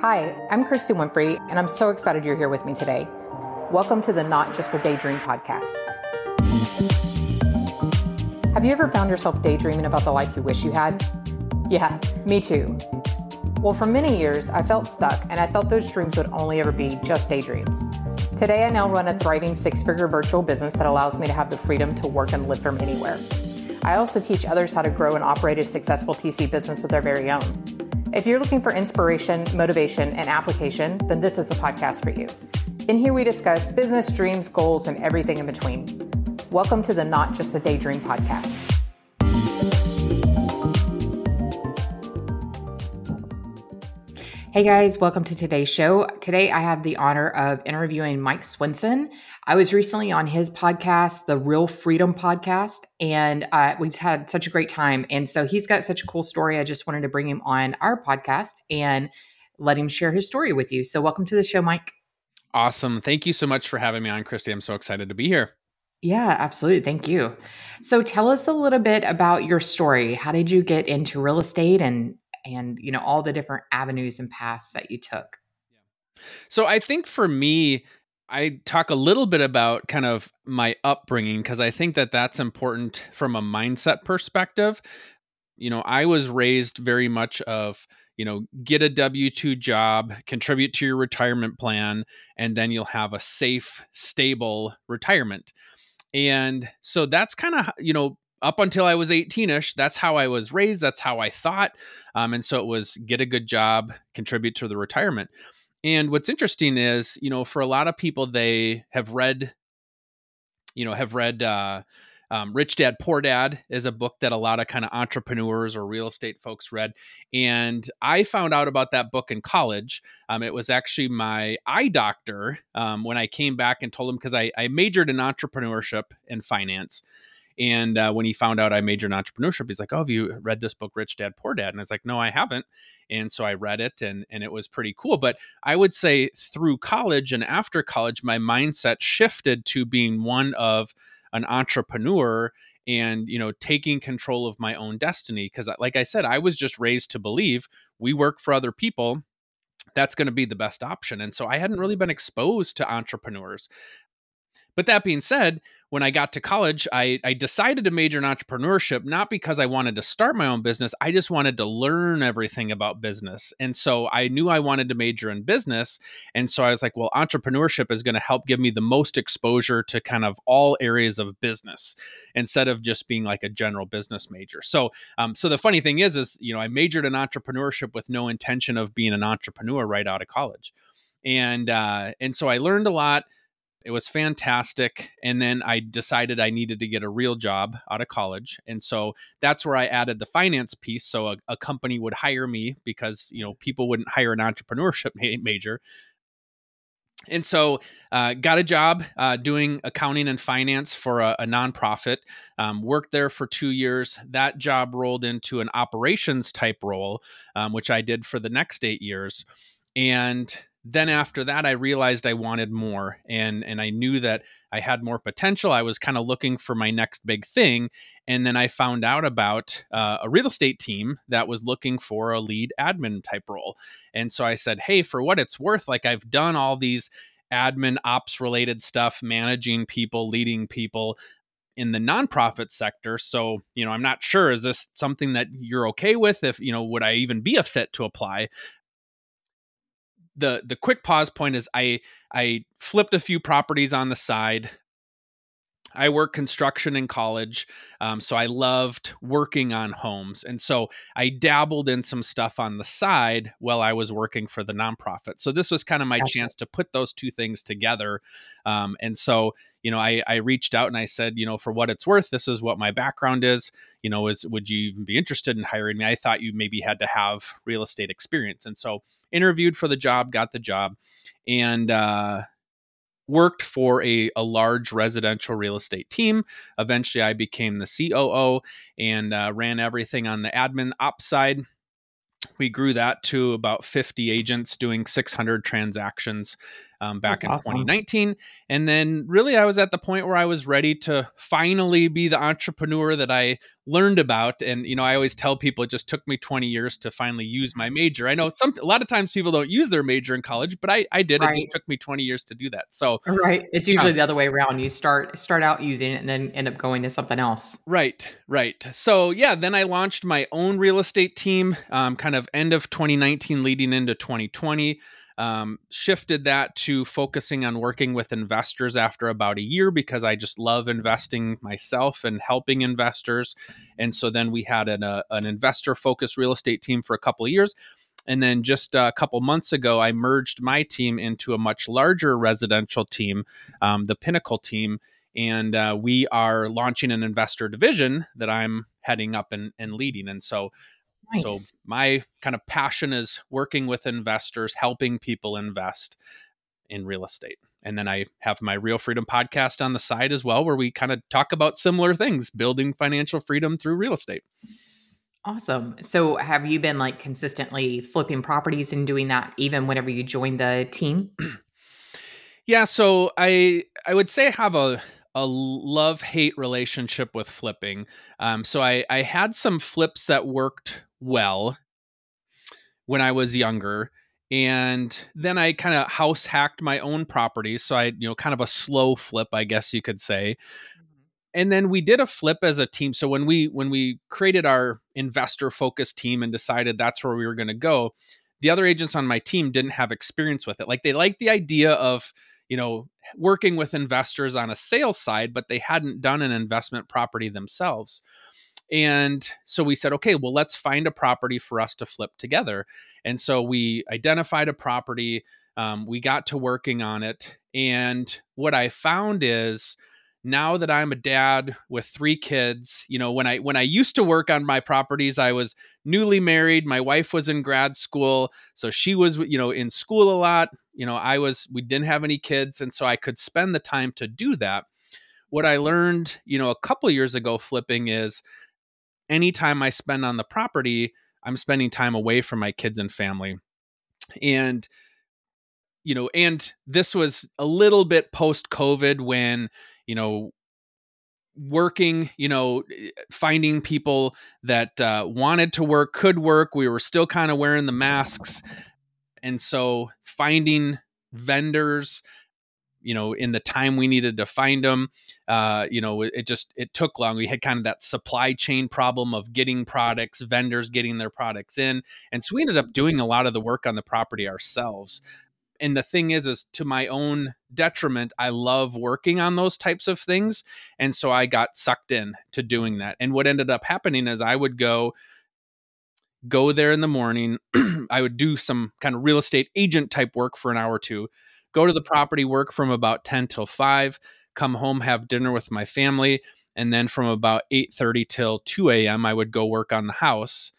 Hi, I'm Christy Winfrey, and I'm so excited you're here with me today. Welcome to the Not Just a Daydream podcast. Have you ever found yourself daydreaming about the life you wish you had? Yeah, me too. Well, for many years, I felt stuck and I thought those dreams would only ever be just daydreams. Today, I now run a thriving six figure virtual business that allows me to have the freedom to work and live from anywhere. I also teach others how to grow and operate a successful TC business of their very own. If you're looking for inspiration, motivation, and application, then this is the podcast for you. In here, we discuss business, dreams, goals, and everything in between. Welcome to the Not Just a Daydream podcast. Hey guys, welcome to today's show. Today I have the honor of interviewing Mike Swenson. I was recently on his podcast, the Real Freedom Podcast, and uh, we've had such a great time. And so he's got such a cool story. I just wanted to bring him on our podcast and let him share his story with you. So welcome to the show, Mike. Awesome. Thank you so much for having me on, Christy. I'm so excited to be here. Yeah, absolutely. Thank you. So tell us a little bit about your story. How did you get into real estate and and you know all the different avenues and paths that you took so i think for me i talk a little bit about kind of my upbringing because i think that that's important from a mindset perspective you know i was raised very much of you know get a w2 job contribute to your retirement plan and then you'll have a safe stable retirement and so that's kind of you know up until I was 18ish, that's how I was raised. That's how I thought. Um, and so it was get a good job, contribute to the retirement. And what's interesting is, you know, for a lot of people, they have read, you know, have read uh, um, Rich Dad Poor Dad is a book that a lot of kind of entrepreneurs or real estate folks read. And I found out about that book in college. Um, it was actually my eye doctor um, when I came back and told him because I, I majored in entrepreneurship and finance. And uh, when he found out I majored in entrepreneurship, he's like, "Oh, have you read this book, Rich Dad Poor Dad?" And I was like, "No, I haven't." And so I read it, and and it was pretty cool. But I would say through college and after college, my mindset shifted to being one of an entrepreneur and you know taking control of my own destiny because like i said i was just raised to believe we work for other people that's going to be the best option and so i hadn't really been exposed to entrepreneurs but that being said when I got to college, I, I decided to major in entrepreneurship, not because I wanted to start my own business. I just wanted to learn everything about business. And so I knew I wanted to major in business. And so I was like, well, entrepreneurship is going to help give me the most exposure to kind of all areas of business instead of just being like a general business major. So, um, so the funny thing is, is, you know, I majored in entrepreneurship with no intention of being an entrepreneur right out of college. And, uh, and so I learned a lot it was fantastic. And then I decided I needed to get a real job out of college. And so that's where I added the finance piece. So a, a company would hire me because, you know, people wouldn't hire an entrepreneurship major. And so, uh, got a job uh, doing accounting and finance for a, a nonprofit. Um, worked there for two years. That job rolled into an operations type role, um, which I did for the next eight years. And then after that i realized i wanted more and and i knew that i had more potential. I was kind of looking for my next big thing and then i found out about uh, a real estate team that was looking for a lead admin type role. And so i said hey for what it's worth like i've done all these admin ops related stuff managing people leading people in the nonprofit sector so you know i'm not sure is this something that you're okay with? If you know would i even be a fit to apply the the quick pause point is I I flipped a few properties on the side. I worked construction in college, um, so I loved working on homes, and so I dabbled in some stuff on the side while I was working for the nonprofit. So this was kind of my gotcha. chance to put those two things together, um, and so you know, I, I reached out and I said, you know, for what it's worth, this is what my background is. You know, is would you even be interested in hiring me? I thought you maybe had to have real estate experience, and so interviewed for the job, got the job, and uh, worked for a, a large residential real estate team. Eventually, I became the COO and uh, ran everything on the admin ops side we grew that to about 50 agents doing 600 transactions um, back That's in awesome. 2019. And then really, I was at the point where I was ready to finally be the entrepreneur that I learned about. And, you know, I always tell people it just took me 20 years to finally use my major. I know some, a lot of times people don't use their major in college, but I, I did. Right. It just took me 20 years to do that. So, right. It's usually the other way around. You start, start out using it and then end up going to something else. Right. Right. So, yeah, then I launched my own real estate team um, kind of end of 2019 leading into 2020 um, shifted that to focusing on working with investors after about a year because I just love investing myself and helping investors. And so then we had an, uh, an investor focused real estate team for a couple of years. And then just a couple months ago, I merged my team into a much larger residential team, um, the Pinnacle team. And uh, we are launching an investor division that I'm heading up and, and leading. And so Nice. So my kind of passion is working with investors, helping people invest in real estate. And then I have my Real Freedom podcast on the side as well, where we kind of talk about similar things, building financial freedom through real estate. Awesome. So have you been like consistently flipping properties and doing that even whenever you joined the team? yeah, so I I would say have a a love hate relationship with flipping. Um, so I I had some flips that worked well when I was younger. And then I kind of house hacked my own properties. So I, you know, kind of a slow flip, I guess you could say. Mm-hmm. And then we did a flip as a team. So when we when we created our investor focused team and decided that's where we were going to go, the other agents on my team didn't have experience with it. Like they liked the idea of, you know, working with investors on a sales side, but they hadn't done an investment property themselves. And so we said, okay, well, let's find a property for us to flip together. And so we identified a property. Um, we got to working on it. And what I found is now that I'm a dad with three kids, you know, when I when I used to work on my properties, I was newly married. My wife was in grad school, so she was, you know, in school a lot. You know, I was we didn't have any kids, and so I could spend the time to do that. What I learned, you know, a couple years ago flipping is any time I spend on the property, I'm spending time away from my kids and family. And you know, and this was a little bit post COVID when, you know, working, you know, finding people that uh, wanted to work, could work. We were still kind of wearing the masks. And so finding vendors you know in the time we needed to find them uh, you know it just it took long. We had kind of that supply chain problem of getting products vendors getting their products in and so we ended up doing a lot of the work on the property ourselves. And the thing is is to my own detriment i love working on those types of things and so i got sucked in to doing that. And what ended up happening is i would go go there in the morning i would do some kind of real estate agent type work for an hour or two go to the property, work from about 10 till 5, come home, have dinner with my family, and then from about 8:30 till 2 a.m. I would go work on the house.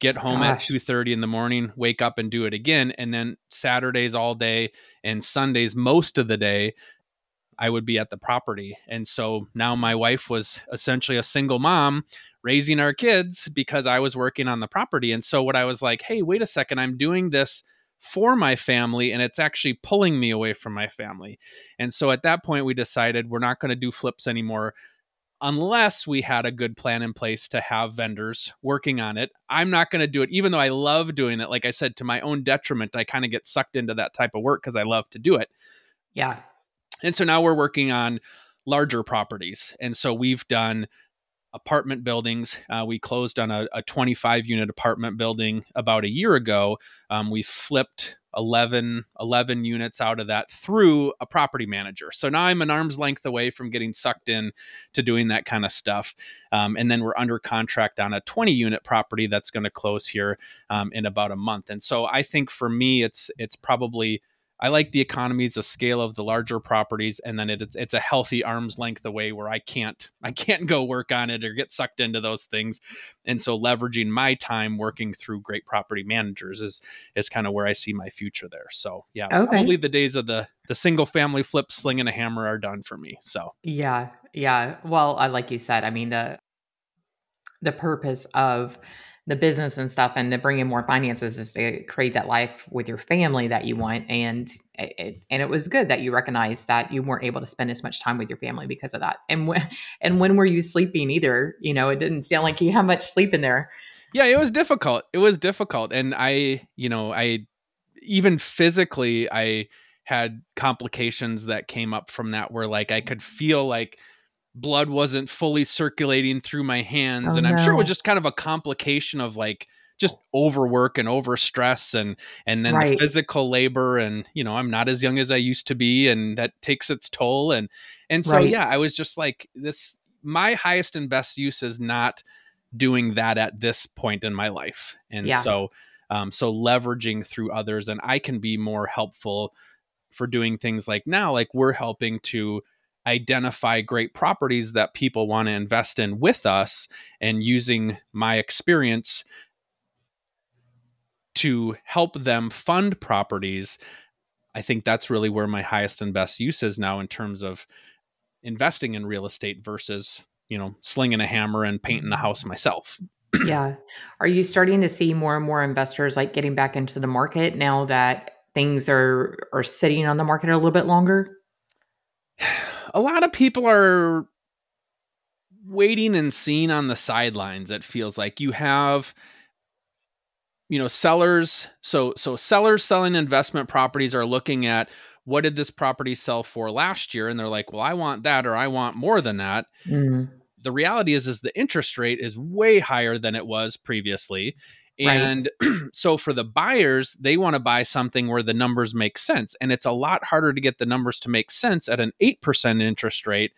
Get home Gosh. at 2:30 in the morning, wake up and do it again, and then Saturdays all day and Sundays most of the day I would be at the property. And so now my wife was essentially a single mom raising our kids because I was working on the property. And so what I was like, "Hey, wait a second, I'm doing this for my family and it's actually pulling me away from my family. And so at that point, we decided we're not going to do flips anymore unless we had a good plan in place to have vendors working on it. I'm not going to do it, even though I love doing it. Like I said, to my own detriment, I kind of get sucked into that type of work because I love to do it. Yeah. And so now we're working on larger properties. And so we've done apartment buildings. Uh, we closed on a, a, 25 unit apartment building about a year ago. Um, we flipped 11, 11 units out of that through a property manager. So now I'm an arm's length away from getting sucked in to doing that kind of stuff. Um, and then we're under contract on a 20 unit property that's going to close here um, in about a month. And so I think for me, it's it's probably I like the economies of scale of the larger properties, and then it, it's it's a healthy arm's length away where I can't I can't go work on it or get sucked into those things, and so leveraging my time working through great property managers is is kind of where I see my future there. So yeah, okay. probably the days of the the single family flip slinging a hammer are done for me. So yeah, yeah. Well, I like you said, I mean the the purpose of the business and stuff and to bring in more finances is to create that life with your family that you want and it, and it was good that you recognized that you weren't able to spend as much time with your family because of that. And when and when were you sleeping either? You know it didn't sound like you had much sleep in there. Yeah it was difficult. It was difficult and i you know i even physically i had complications that came up from that where like i could feel like blood wasn't fully circulating through my hands oh, and i'm no. sure it was just kind of a complication of like just overwork and overstress and and then right. the physical labor and you know i'm not as young as i used to be and that takes its toll and and so right. yeah i was just like this my highest and best use is not doing that at this point in my life and yeah. so um so leveraging through others and i can be more helpful for doing things like now like we're helping to identify great properties that people want to invest in with us and using my experience to help them fund properties i think that's really where my highest and best use is now in terms of investing in real estate versus you know slinging a hammer and painting the mm-hmm. house myself. Yeah. Are you starting to see more and more investors like getting back into the market now that things are are sitting on the market a little bit longer a lot of people are waiting and seeing on the sidelines it feels like. You have you know sellers so so sellers selling investment properties are looking at what did this property sell for last year? And they're like well i want that or i want more than that. Mm-hmm. the reality is is the interest rate is way higher than it was previously and right. so for the buyers, they want to buy something where the numbers make sense. And it's a lot harder to get the numbers to make sense at an 8% interest rate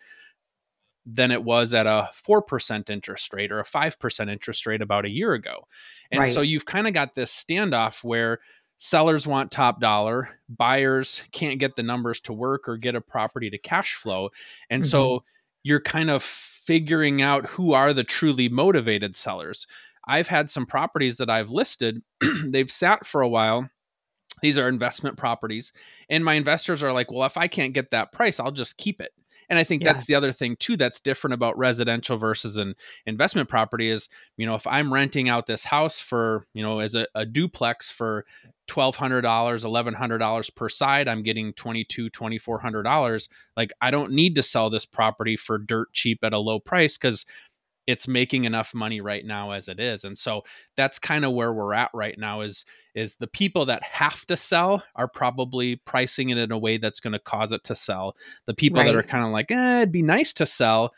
than it was at a 4% interest rate or a 5% interest rate about a year ago. And right. so you've kind of got this standoff where sellers want top dollar, buyers can't get the numbers to work or get a property to cash flow. And mm-hmm. so you're kind of figuring out who are the truly motivated sellers I've had some properties that I've listed, they've sat for a while. These are investment properties. And my investors are like, well, if I can't get that price, I'll just keep it. And I think yeah. that's the other thing too that's different about residential versus an investment property is, you know, if I'm renting out this house for, you know, as a, a duplex for $1,200, $1,100 per side, I'm getting $2,200, $2,400. Like I don't need to sell this property for dirt cheap at a low price because it's making enough money right now as it is and so that's kind of where we're at right now is is the people that have to sell are probably pricing it in a way that's going to cause it to sell the people right. that are kind of like eh, it'd be nice to sell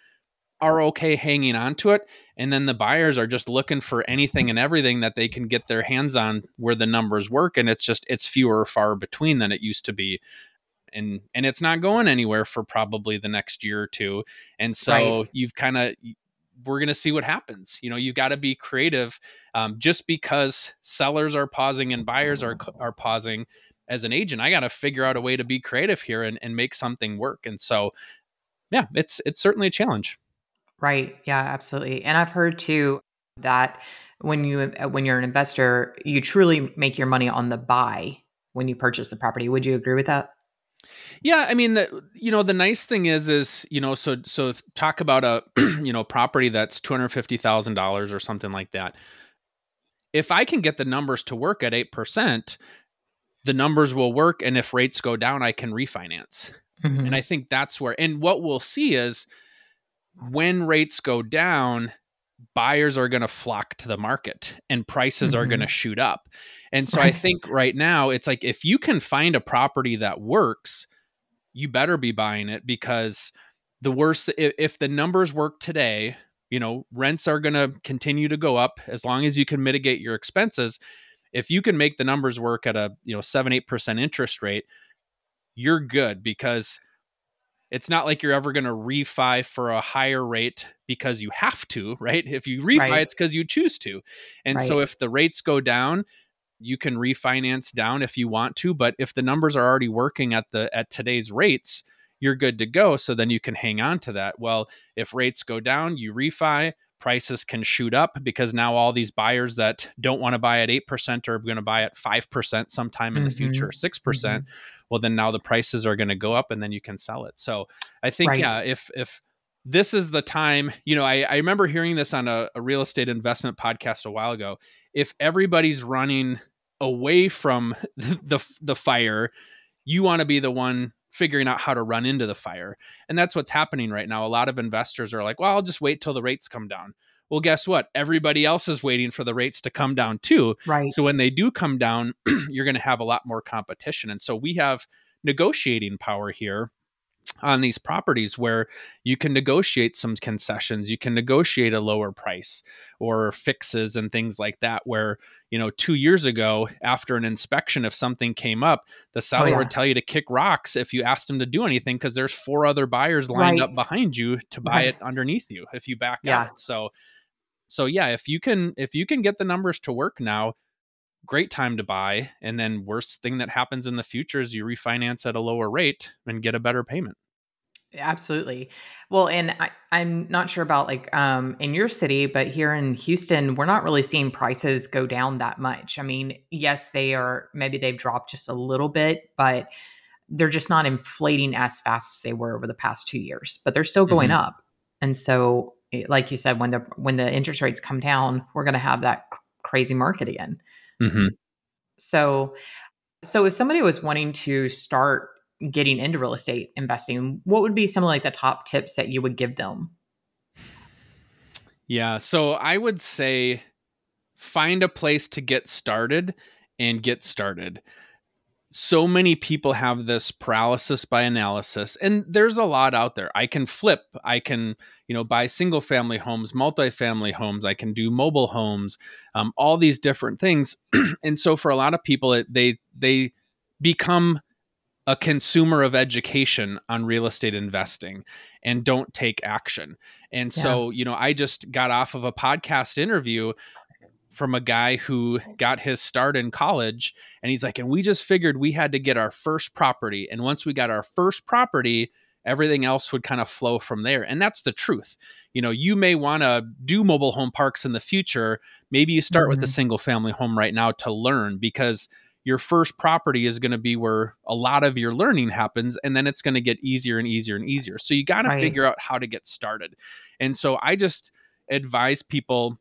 are okay hanging on to it and then the buyers are just looking for anything and everything that they can get their hands on where the numbers work and it's just it's fewer far between than it used to be and and it's not going anywhere for probably the next year or two and so right. you've kind of we're going to see what happens. You know, you've got to be creative. Um, just because sellers are pausing and buyers are are pausing, as an agent, I got to figure out a way to be creative here and, and make something work. And so, yeah, it's it's certainly a challenge. Right. Yeah. Absolutely. And I've heard too that when you when you're an investor, you truly make your money on the buy when you purchase the property. Would you agree with that? Yeah, I mean, the, you know, the nice thing is, is you know, so so talk about a you know property that's two hundred fifty thousand dollars or something like that. If I can get the numbers to work at eight percent, the numbers will work, and if rates go down, I can refinance. Mm-hmm. And I think that's where, and what we'll see is when rates go down, buyers are going to flock to the market and prices mm-hmm. are going to shoot up. And so. I think right now it's like if you can find a property that works, you better be buying it because the worst if, if the numbers work today, you know, rents are going to continue to go up as long as you can mitigate your expenses. If you can make the numbers work at a, you know, 7 8% interest rate, you're good because it's not like you're ever going to refi for a higher rate because you have to, right? If you refi, right. it's because you choose to. And right. so if the rates go down, you can refinance down if you want to, but if the numbers are already working at the at today's rates, you're good to go. So then you can hang on to that. Well, if rates go down, you refi, prices can shoot up because now all these buyers that don't want to buy at 8% are going to buy at 5% sometime in mm-hmm. the future, 6%. percent mm hmm well then now the prices are going to go up and then you can sell it. So I think right. yeah, if if this is the time, you know, I, I remember hearing this on a, a real estate investment podcast a while ago. If everybody's running away from the, the fire, you want to be the one figuring out how to run into the fire. And that's what's happening right now. A lot of investors are like, well, I'll just wait till the rates come down. Well, guess what? Everybody else is waiting for the rates to come down too. Right. So when they do come down, you're going to have a lot more competition. And so we have negotiating power here on these properties where you can negotiate some concessions you can negotiate a lower price or fixes and things like that where you know 2 years ago after an inspection if something came up the oh, seller oh, yeah. would tell you to kick rocks if you asked them to do anything because there's four other buyers lined right. up behind you to buy right. it underneath you if you back yeah. out so so yeah if you can if you can get the numbers to work now great time to buy and then worst thing that happens in the future is you refinance at a lower rate and get a better payment Absolutely. Well, and I, I'm not sure about like um, in your city, but here in Houston, we're not really seeing prices go down that much. I mean, yes, they are, maybe they've dropped just a little bit, but they're just not inflating as fast as they were over the past two years, but they're still going mm-hmm. up. And so, eh, like you said, when the when the interest rates come down, we're going to have that crazy market again. Mm-hmm. So, so if somebody was wanting to start getting into real estate investing, what would be some of like the top tips that you would give them? Yeah, so I would say find a place to get started and get started. So many people have this paralysis by analysis, and there's a lot out there. I can flip, I can, you know, buy single family homes, multifamily homes, I can do mobile homes, um, all these different things. and so for a lot of people, it, they they become a consumer of education on real estate investing and don't take action. And yeah. so, you know, I just got off of a podcast interview from a guy who got his start in college and he's like and we just figured we had to get our first property and once we got our first property everything else would kind of flow from there and that's the truth you know you may want to do mobile home parks in the future maybe you start mm-hmm. with a mm-hmm. single family home right now to learn because your first property is going to be where a lot of your learning happens and then it's going to get easier and easier and easier so you got to right. figure out how to get started and so i just advise people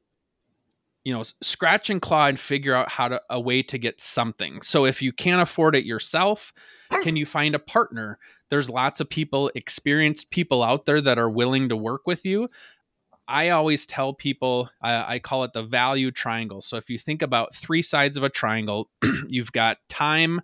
you know scratch and claw and figure out how to a way to get something so if you can't afford it yourself can you find a partner there's lots of people experienced people out there that are willing to work with you I always tell people, I, I, call it the value triangle. So if you think about three sides of a triangle, you've got time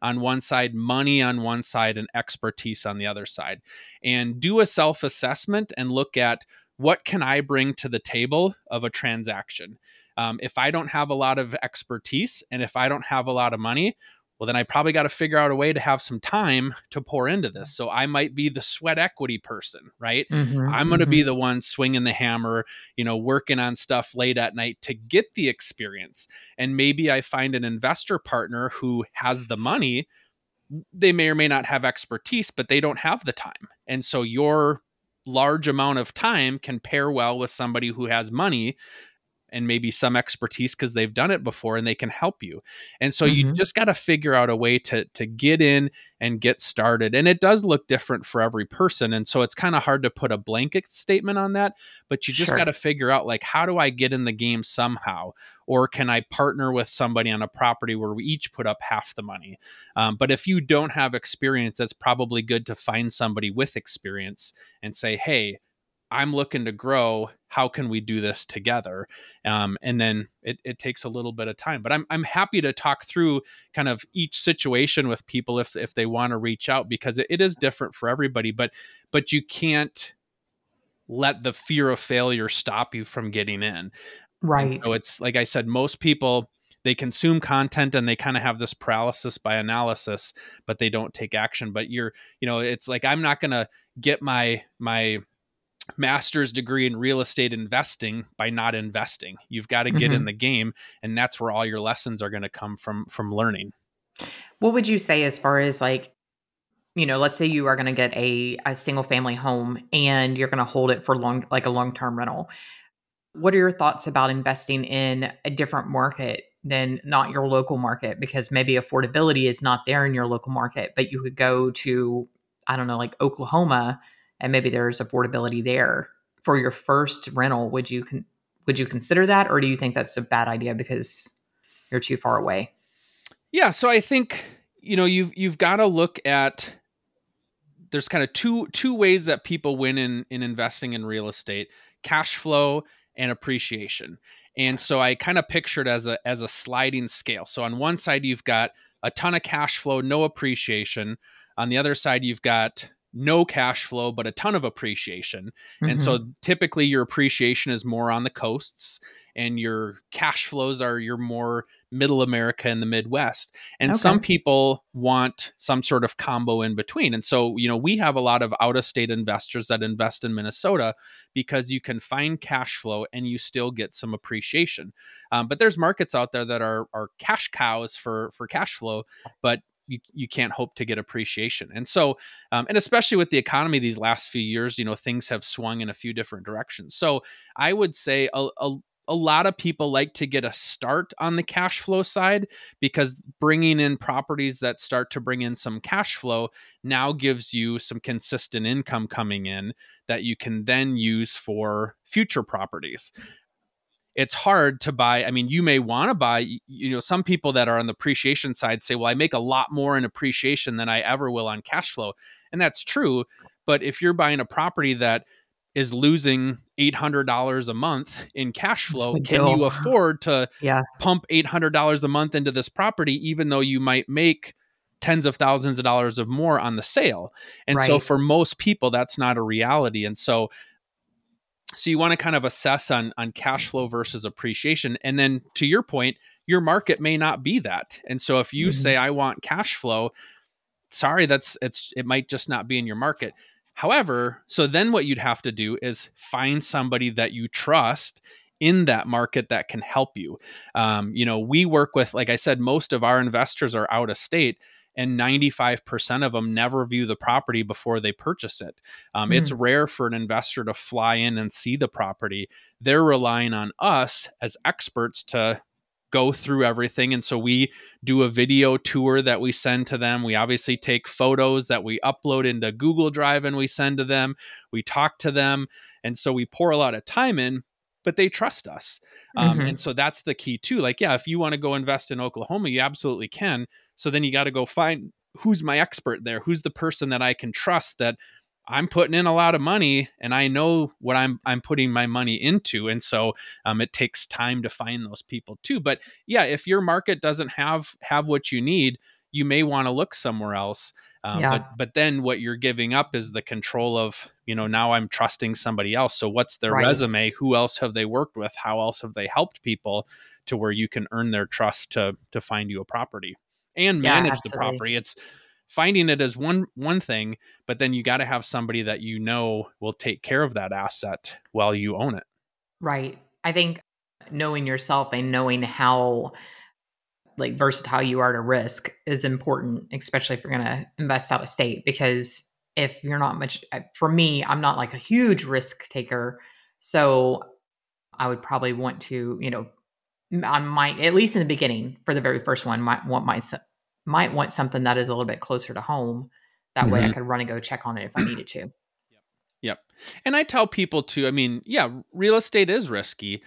on one side, money on one side, and expertise on the other side. And do a self assessment and look at what can I bring to the table of a transaction. Um, if I don't have a lot of expertise and if I don't have a lot of money, well, then I probably got to figure out a way to have some time to pour into this. So I might be the sweat equity person, right? Mm-hmm, I'm going to mm-hmm. be the one swinging the hammer, you know, working on stuff late at night to get the experience. And maybe I find an investor partner who has the money. They may or may not have expertise, but they don't have the time. And so your large amount of time can pair well with somebody who has money and maybe some expertise because they've done it before and they can help you. And so mm-hmm. you just got to figure out a way to to get in and get started. And it does look different for every person. And so it's kind of hard to put a blanket statement on that, but you just sure. got to figure out like how do I get in the game somehow? Or can I partner with somebody on a property where we each put up half the money? Um, but if you don't have experience, that's probably good to find somebody with experience and say, hey, I'm looking to grow. How can we do this together? Um, and then it, it takes a little bit of time, but I'm, I'm happy to talk through kind of each situation with people if, if they want to reach out because it, it is different for everybody, but, but you can't let the fear of failure stop you from getting in. Right. And so it's like I said, most people, they consume content and they kind of have this paralysis by analysis but they don't take action but you're you know it's like i'm not going to get my my master's degree in real estate investing by not investing. You've got to get mm-hmm. in the game and that's where all your lessons are going to come from from learning. What would you say as far as like you know, let's say you are going to get a a single family home and you're going to hold it for long like a long-term rental. What are your thoughts about investing in a different market than not your local market because maybe affordability is not there in your local market, but you could go to I don't know, like Oklahoma and maybe there's affordability there for your first rental, would you con- would you consider that, or do you think that's a bad idea because you're too far away? Yeah, so I think you know you've you've got to look at there's kind of two two ways that people win in in investing in real estate: cash flow and appreciation. And so I kind of pictured as a as a sliding scale. So on one side you've got a ton of cash flow, no appreciation. On the other side you've got no cash flow but a ton of appreciation. Mm-hmm. And so mm-hmm. typically your appreciation is more on the coasts and your cash flows are your more middle America and the Midwest. And okay. some people want some sort of combo in between. And so, you know, we have a lot of out of state investors that invest in Minnesota because you can find cash flow and you still get some appreciation. Um, but there's markets out there that are, are cash cows for, for cash flow, but you, you can't hope to get appreciation. And so, um, and especially with the economy these last few years, you know, things have swung in a few different directions. So I would say a, a a lot of people like to get a start on the cash flow side because bringing in properties that start to bring in some cash flow now gives you some consistent income coming in that you can then use for future properties it's hard to buy i mean you may want to buy you know some people that are on the appreciation side say well i make a lot more in appreciation than i ever will on cash flow and that's true but if you're buying a property that is losing $800 a month in cash flow can you afford to yeah. pump $800 a month into this property even though you might make tens of thousands of dollars of more on the sale and right. so for most people that's not a reality and so so you want to kind of assess on on cash flow versus appreciation and then to your point your market may not be that and so if you mm-hmm. say i want cash flow sorry that's it's it might just not be in your market However, so then what you'd have to do is find somebody that you trust in that market that can help you. Um, you know, we work with, like I said, most of our investors are out of state. And 95% of them never view the property before they purchase it. Um, mm. It's rare for an investor to fly in and see the property. They're relying on us as experts to go through everything. And so we do a video tour that we send to them. We obviously take photos that we upload into Google Drive and we send to them. We talk to them. And so we pour a lot of time in, but they trust us. Um, mm-hmm. And so that's the key too. Like, yeah, if you want to go invest in Oklahoma, you absolutely can. So then you got to go find who's my expert there? Who's the person that I can trust that I'm putting in a lot of money and I know what I'm I'm putting my money into and so um, it takes time to find those people too but yeah if your market doesn't have have what you need you may want to look somewhere else um, yeah. but but then what you're giving up is the control of you know now I'm trusting somebody else. So what's their right. resume? Who else have they worked with? How else have they helped people to where you can earn their trust to to find you a property and manage yeah, the property? It's finding it as one one thing but then you got to have somebody that you know will take care of that asset while you own it. Right. I think knowing yourself and knowing how like versatile you are to risk is important especially if you're going to invest out of state because if you're not much for me i'm not like a huge risk taker so i would probably want to you know i might at least in the beginning for the very first one might want my might want something that is a little bit closer to home. That mm-hmm. way I mm-hmm. could run and go check on it if I needed to. Yep. Yep. And I tell people to, I mean, yeah, real estate is risky.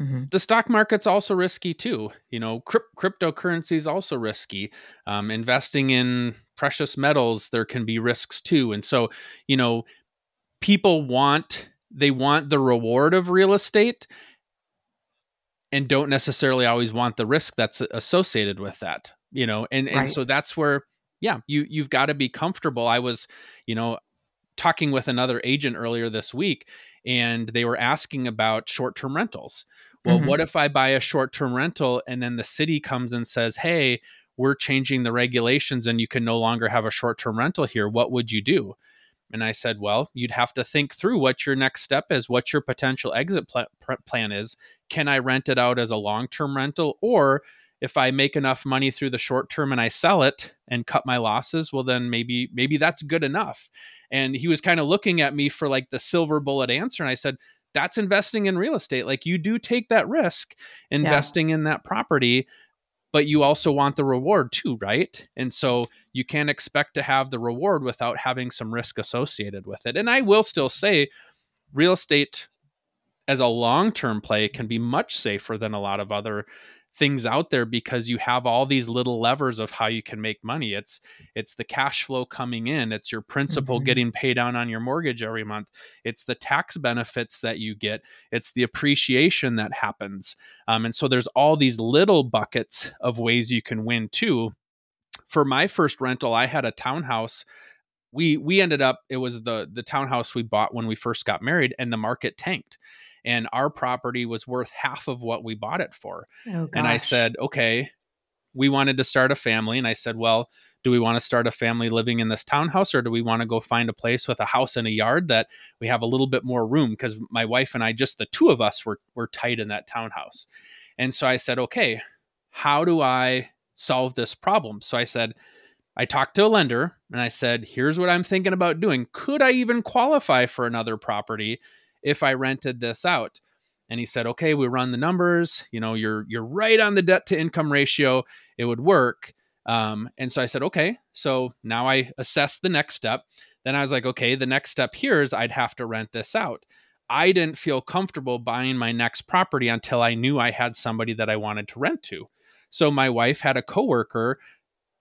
Mm-hmm. The stock market's also risky too. You know, crypt- cryptocurrency is also risky. Um, investing in precious metals, there can be risks too. And so, you know, people want they want the reward of real estate and don't necessarily always want the risk that's associated with that you know and and right. so that's where yeah you you've got to be comfortable i was you know talking with another agent earlier this week and they were asking about short-term rentals well mm-hmm. what if i buy a short-term rental and then the city comes and says hey we're changing the regulations and you can no longer have a short-term rental here what would you do and I said, well, you'd have to think through what your next step is, what your potential exit pl- plan is. Can I rent it out as a long term rental? Or if I make enough money through the short term and I sell it and cut my losses, well then maybe maybe that's good enough. And he was kind of looking at me for like the silver bullet answer and I said, that's investing in real estate. Like you do take that risk investing yeah. in that property but you also want the reward too, right? And so you can't expect to have the reward without having some risk associated with it. And I will still say real estate as a long-term play can be much safer than a lot of other things out there because you have all these little levers of how you can make money. It's it's the cash flow coming in. It's your principal mm-hmm. getting paid down on your mortgage every month. It's the tax benefits that you get. It's the appreciation that happens. Um, and so there's all these little buckets of ways you can win too. For my first rental i had a townhouse. We we ended up it was the the townhouse we bought when we first got married and the market tanked and our property was worth half of what we bought it for. Oh, and I said, okay, we wanted to start a family. And I said, well, do we want to start a family living in this townhouse or do we want to go find a place with a house and a yard that we have a little bit more room? Because my wife and I, just the two of us, were, were tight in that townhouse. And so I said, okay, how do I solve this problem? So I said, I talked to a lender and I said, here's what I'm thinking about doing. Could I even qualify for another property if I rented this out. And he said, okay, we run the numbers. You know, you're you're right on the debt to income ratio. It would work. Um, and so I said, okay. So now I assess the next step. Then I was like, okay, the next step here is I'd have to rent this out. I didn't feel comfortable buying my next property until I knew I had somebody that I wanted to rent to. So my wife had a coworker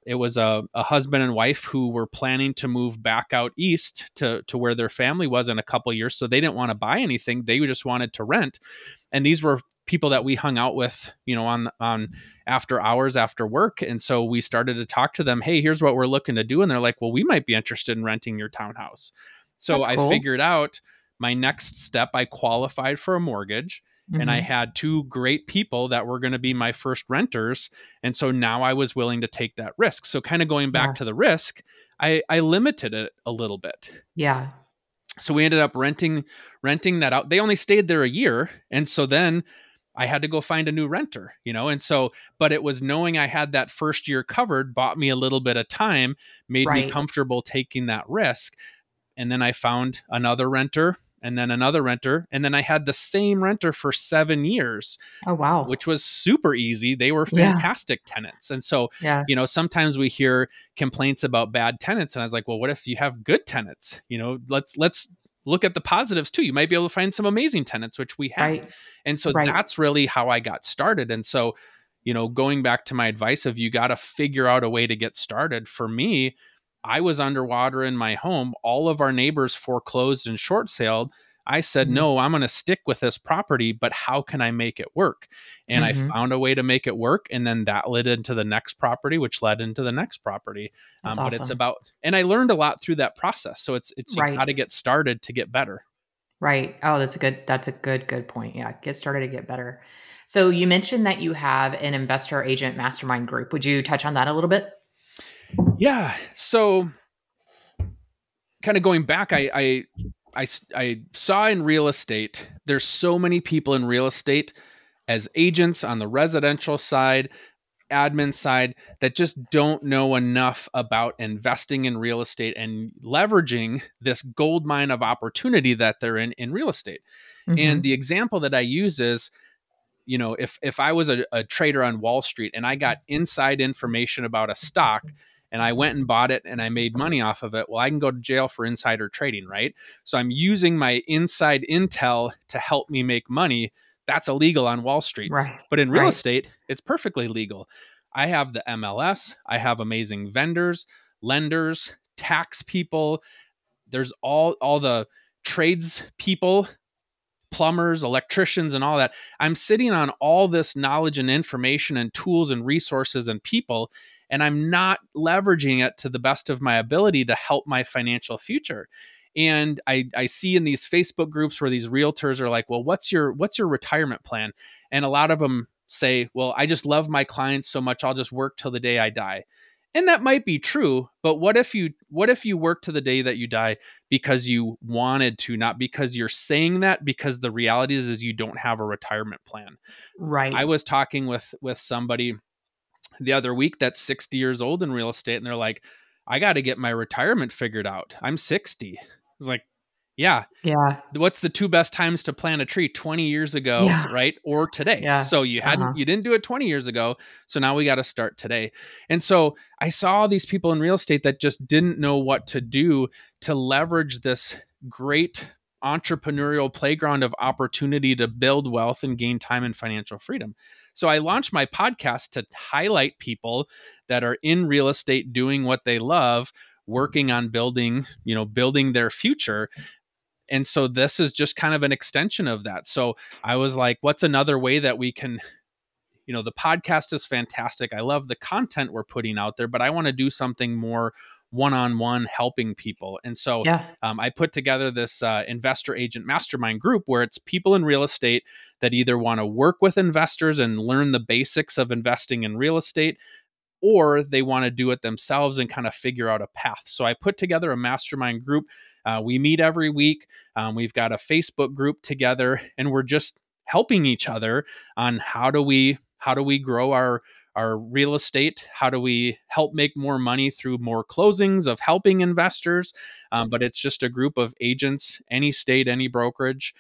it was a, a husband and wife who were planning to move back out east to, to where their family was in a couple years. So they didn't want to buy anything. They just wanted to rent. And these were people that we hung out with, you know, on on after hours after work. And so we started to talk to them, hey, here's what we're looking to do. And they're like, well, we might be interested in renting your townhouse. So That's I figured out my next step, I qualified for a mortgage mm-hmm. and I mm-hmm. had two great people that were going to be my first renters. And so now I was willing to take that risk. So kind of going back yeah. to the risk, I, I limited it a little bit. Yeah. So we ended up renting renting that out. They only stayed there a year. And so then I had to go find a new renter, you know? And so, but it was knowing I had that first year covered, bought me a little bit of time, made right. me comfortable taking that risk. And then I found another renter and then another renter and then i had the same renter for seven years oh wow which was super easy they were fantastic yeah. tenants and so yeah. you know sometimes we hear complaints about bad tenants and i was like well what if you have good tenants you know let's let's look at the positives too you might be able to find some amazing tenants which we had right. and so right. that's really how i got started and so you know going back to my advice of you got to figure out a way to get started for me I was underwater in my home. All of our neighbors foreclosed and short sailed. I said, mm-hmm. no, I'm going to stick with this property, but how can I make it work? And mm-hmm. I found a way to make it work. And then that led into the next property, which led into the next property. Um, awesome. But it's about, and I learned a lot through that process. So it's, it's right. how to get started to get better. Right. Oh, that's a good, that's a good, good point. Yeah. Get started to get better. So you mentioned that you have an investor agent mastermind group. Would you touch on that a little bit? Yeah. So kind of going back, I, I I I saw in real estate, there's so many people in real estate as agents on the residential side, admin side that just don't know enough about investing in real estate and leveraging this gold mine of opportunity that they're in in real estate. Mm-hmm. And the example that I use is you know if if i was a, a, trader on wall street and i got inside information about a stock and I went and bought it and I made money off of it, well, I can go to jail for insider trading, right? So I'm using my inside intel to help me make money. That's illegal on Wall Street. Right. But in real right. estate, it's perfectly legal. I have the MLS, I have amazing vendors, lenders, tax people. There's all all the trades people plumbers, electricians, and all that. I'm sitting on all this knowledge and information and tools and resources and people and I'm not leveraging it to the best of my ability to help my financial future. And I, I see in these Facebook groups where these realtors are like, well, what's your what's your retirement plan? And a lot of them say, well, I just love my clients so much I'll just work till the day I die. And that might be true, but what if you what if you work to the day that you die because you wanted to, not because you're saying that because the reality is is you don't have a retirement plan. Right. I was talking with with somebody the other week that's 60 years old in real estate and they're like i got to get my retirement figured out i'm 60 it's like Yeah. Yeah. What's the two best times to plant a tree? 20 years ago, Yeah. right? Or today. Yeah. So you hadn't Uh-huh. you didn't do it 20 years ago. So now we got to start today. And so I saw these people in real estate that just didn't know what to do to leverage this great entrepreneurial playground of opportunity to build wealth and gain time and financial freedom. So I launched my podcast to highlight people that are in real estate doing what they love, working on building, you know, building their future. And so this is just kind of an extension of that. So I was like, what's another way that we can you know the podcast is fantastic i love the content we're putting out there but i want to do something more one-on-one helping people and so Yeah. um, i put together this uh, investor agent mastermind group where it's people in real estate that either want to work with investors and learn the basics of investing in real estate or they want to do it themselves and kind of figure out a path so i put together a mastermind group uh, we meet every week um, we've got a facebook group together and we're just helping each other on how do we how do we grow our our real estate how do we help make more money through more closings of helping investors um, but it's just a group of agents any state any brokerage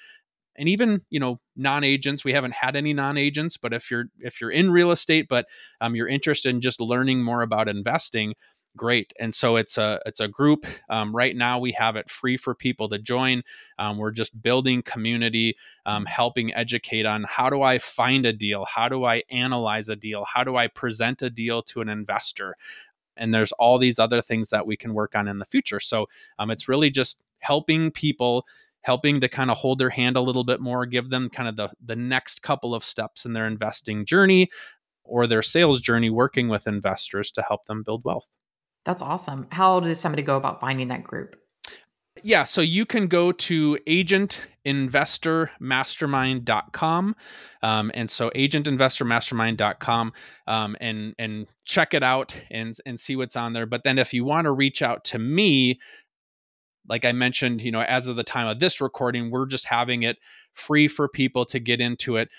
and even you know non-agents. We haven't had any non-agents but if you're if you're in real estate but um, you're interested in just learning more about investing great and so it's a it's a group um, right now we have it free for people to join um, we're just building community um, helping educate on how do i find a deal how do i analyze a deal how do i present a deal to an investor and there's all these other things that we can work on in the future. So um, it's really just helping people helping to kind of hold their hand a little bit more give them kind of the the next couple of steps in their investing journey or their sales journey working with investors to help them build wealth That's awesome. How does somebody go about finding that group? yeah so you can go to agentinvestormastermind.com um, and so agentinvestormastermind.com um, and and check it out and and see what's on there but then if you want to reach out to me like i mentioned you know as of the time of this recording we're just having it free for people to get into it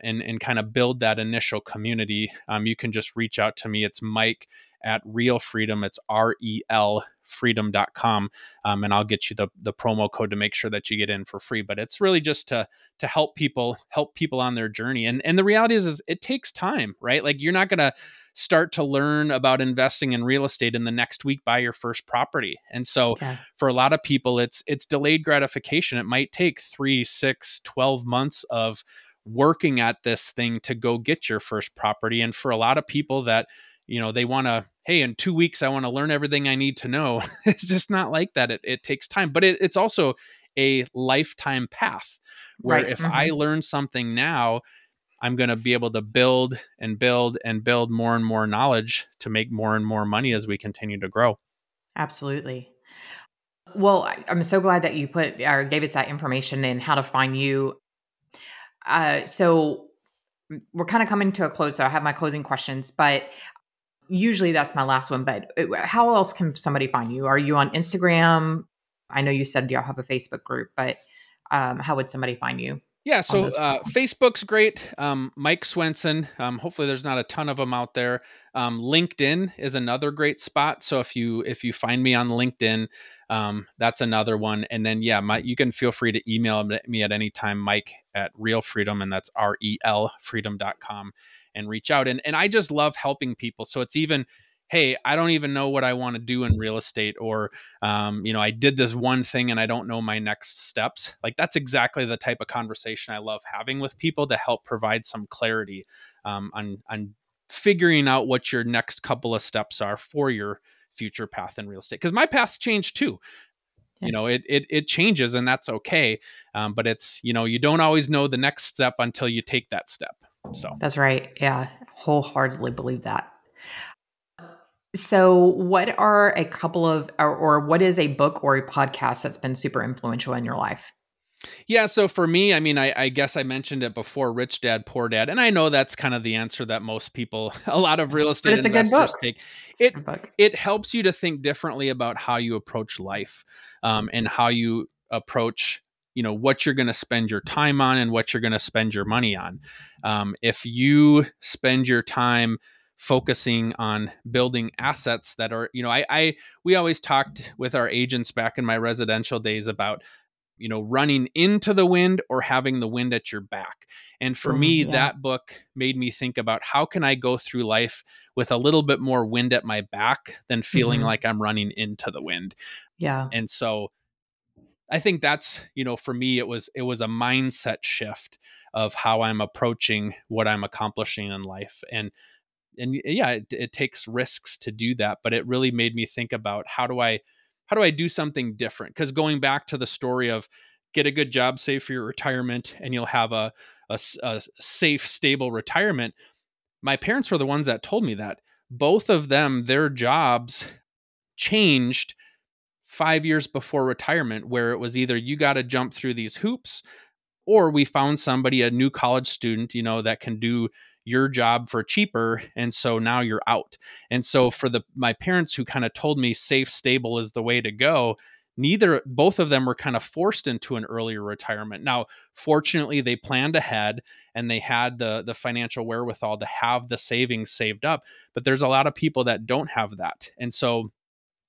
and and kind of build that initial community um, you can just reach out to me it's mike at real freedom. It's r-e-l freedom.com um, and i'll get you the, the promo code to make sure that you get in for free but it's really just to to help people help people on their journey and and the reality is is it takes time right? Like you're not going to start to learn about investing in real estate in the next week buy your first property and so Yeah. for a lot of people it's it's delayed gratification. It might take three six 12 months of working at this thing to go get your first property and for a lot of people that you know they want to hey in two weeks i want to learn everything i need to know it's just not like that it, it takes time but it, it's also a lifetime path where Right, if i learn something now i'm going to be able to build and build and build more and more knowledge to make more and more money as we continue to grow Absolutely. Well, I'm so glad that you put or gave us that information and how to find you. Uh, so mm, we're kind of coming to a close. So I have my closing questions, but usually that's my last one. But uh, how else can somebody find you? Are you on Instagram? I know you said y'all have a Facebook group, but um, how would somebody find you? Yeah, so uh. Facebook's great. Um, Mike Swenson. Um, hopefully, there's not a ton of them out there. Um, LinkedIn is another great spot. So if you if you find me on LinkedIn, um, that's another one. And then yeah, my, you can feel free to email me at any time, Mike at Real Freedom, and that's R E L Freedom.com, and reach out. And and I just love helping people. So it's even hey i don't even know what i want to do in real estate or um, you know i did this one thing and i don't know my next steps like that's exactly the type of conversation i love having with people to help provide some clarity um, on on figuring out what your next couple of steps are for your future path in real estate because my path's changed too you know it, it it changes and that's okay um, but it's you know you don't always know the next step until you take that step so That's right. Yeah, wholeheartedly believe that. So, what are a couple of, or, or what is a book or a podcast that's been super influential in your life? Yeah, so for me, I mean, I, I guess I mentioned it before, Rich Dad, Poor Dad, and I know that's kind of the answer that most people, a lot of real estate it's a good investors book. take. It's It good book. it helps you to think differently about how you approach life, um, and how you approach, you know, what you're going to spend your time on and what you're going to spend your money on. Um, if you spend your time focusing on building assets that are, you know, I, I we always talked with our agents back in my residential days about you know, running into the wind or having the wind at your back. And for Mm, me, yeah. that book made me think about how can I go through life with a little bit more wind at my back than feeling Mhm. like I'm running into the wind. Yeah. And so I think that's, you know, for me it was it was a mindset shift of how I'm approaching what I'm accomplishing in life. And and yeah, it, it takes risks to do that, but it really made me think about how do I how do I do something different? Because going back to the story of get a good job, save for your retirement, and you'll have a a safe, stable retirement. My parents were the ones that told me that. Both of them, their jobs changed five years before retirement, where it was either you got to jump through these hoops or we found somebody a new college student you know that can do your job for cheaper and so now you're out. And so for the my parents who kind of told me safe stable is the way to go neither both of them were kind of forced into an earlier retirement. Now fortunately they planned ahead and they had the the financial wherewithal to have the savings saved up but there's a lot of people that don't have that. And so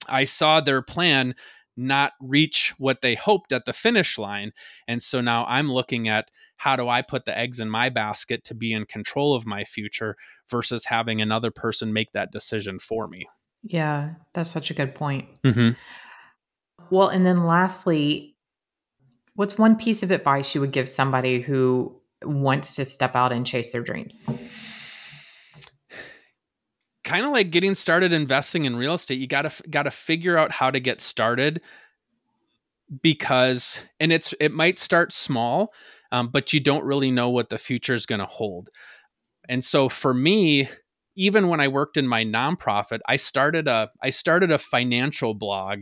i saw their plan not reach what they hoped at the finish line and so now I'm looking at how do I put the eggs in my basket to be in control of my future versus having another person make that decision for me. Yeah. That's such a good point. Mm-hmm. Well, and then lastly, what's one piece of advice you would give somebody who wants to step out and chase their dreams? Kind of like getting started investing in real estate, you gotta gotta figure out how to get started because, and it's it might start small, um, but you don't really know what the future is going to hold. And so for me, even when I worked in my nonprofit, I started a I started a financial blog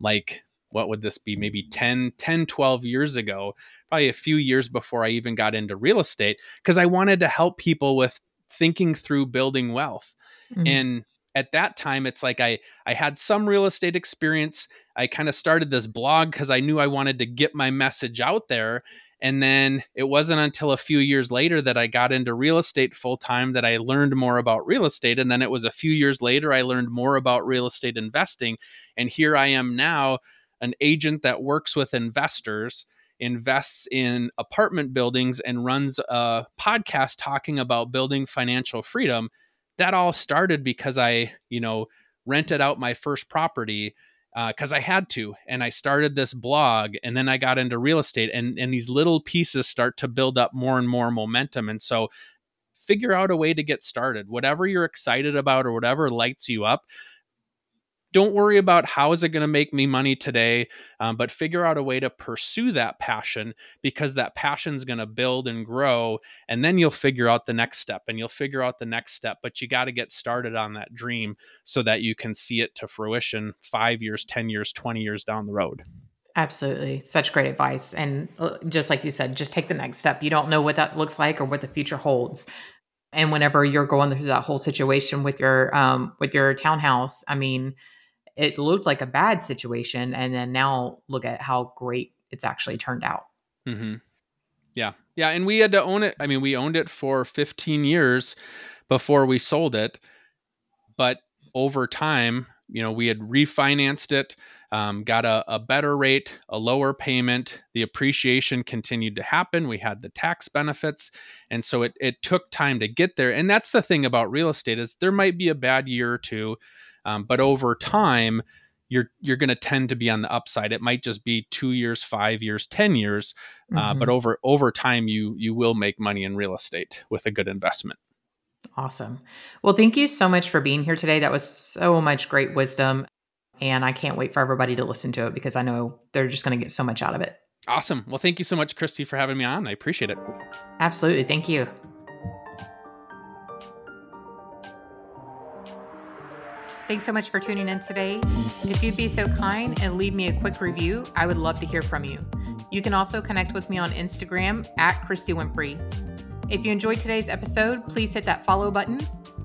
like what would this be maybe 10 10 12 years ago probably a few years before i even got into real estate because i wanted to help people with thinking through building wealth. Mm. and at that time it's like i i had some real estate experience. I kind of started this blog because i knew i wanted to get my message out there. And then it wasn't until a few years later that i got into real estate full time that i learned more about real estate. And then it was a few years later i learned more about real estate investing. And here i am now an agent that works with investors invests in apartment buildings and runs a podcast talking about building financial freedom that all started because I, you know, rented out my first property because uh, I had to, and I started this blog, and then I got into real estate, and and these little pieces start to build up more and more momentum, and so figure out a way to get started, whatever you're excited about or whatever lights you up. Don't worry about how is it going to make me money today, um, but figure out a way to pursue that passion because that passion is going to build and grow, and then you'll figure out the next step, and you'll figure out the next step. But you got to get started on that dream so that you can see it to fruition five years, ten years, twenty years down the road. Absolutely. Such great advice. And uh, just like you said, just take the next step. You don't know what that looks like or what the future holds. And whenever you're going through that whole situation with your um with your townhouse, I mean, it looked like a bad situation and then now look at how great it's actually turned out. Mm-hmm. Yeah. Yeah. And we had to own it. I mean, we owned it for 15 years before we sold it. But over time, you know, we had refinanced it, um, got a, a better rate, a lower payment. The appreciation continued to happen. We had the tax benefits. And so it, it took time to get there. And that's the thing about real estate is there might be a bad year or two, um, but over time, you're you're going to tend to be on the upside. It might just be two years, five years, ten years, uh, but Mhm. over over time, you you will make money in real estate with a good investment. Awesome. Well, thank you so much for being here today. That was so much great wisdom. And I can't wait for everybody to listen to it because I know they're just going to get so much out of it. Awesome. Well, thank you so much, Christy, for having me on. I appreciate it. Absolutely. Thank you. Thanks so much for tuning in today. If you'd be so kind and leave me a quick review, I would love to hear from you. You can also connect with me on Instagram at Christy Winfrey. If you enjoyed today's episode, please hit that follow button.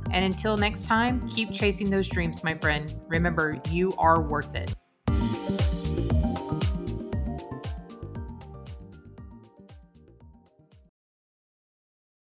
And until next time, keep chasing those dreams, my friend. Remember, you are worth it.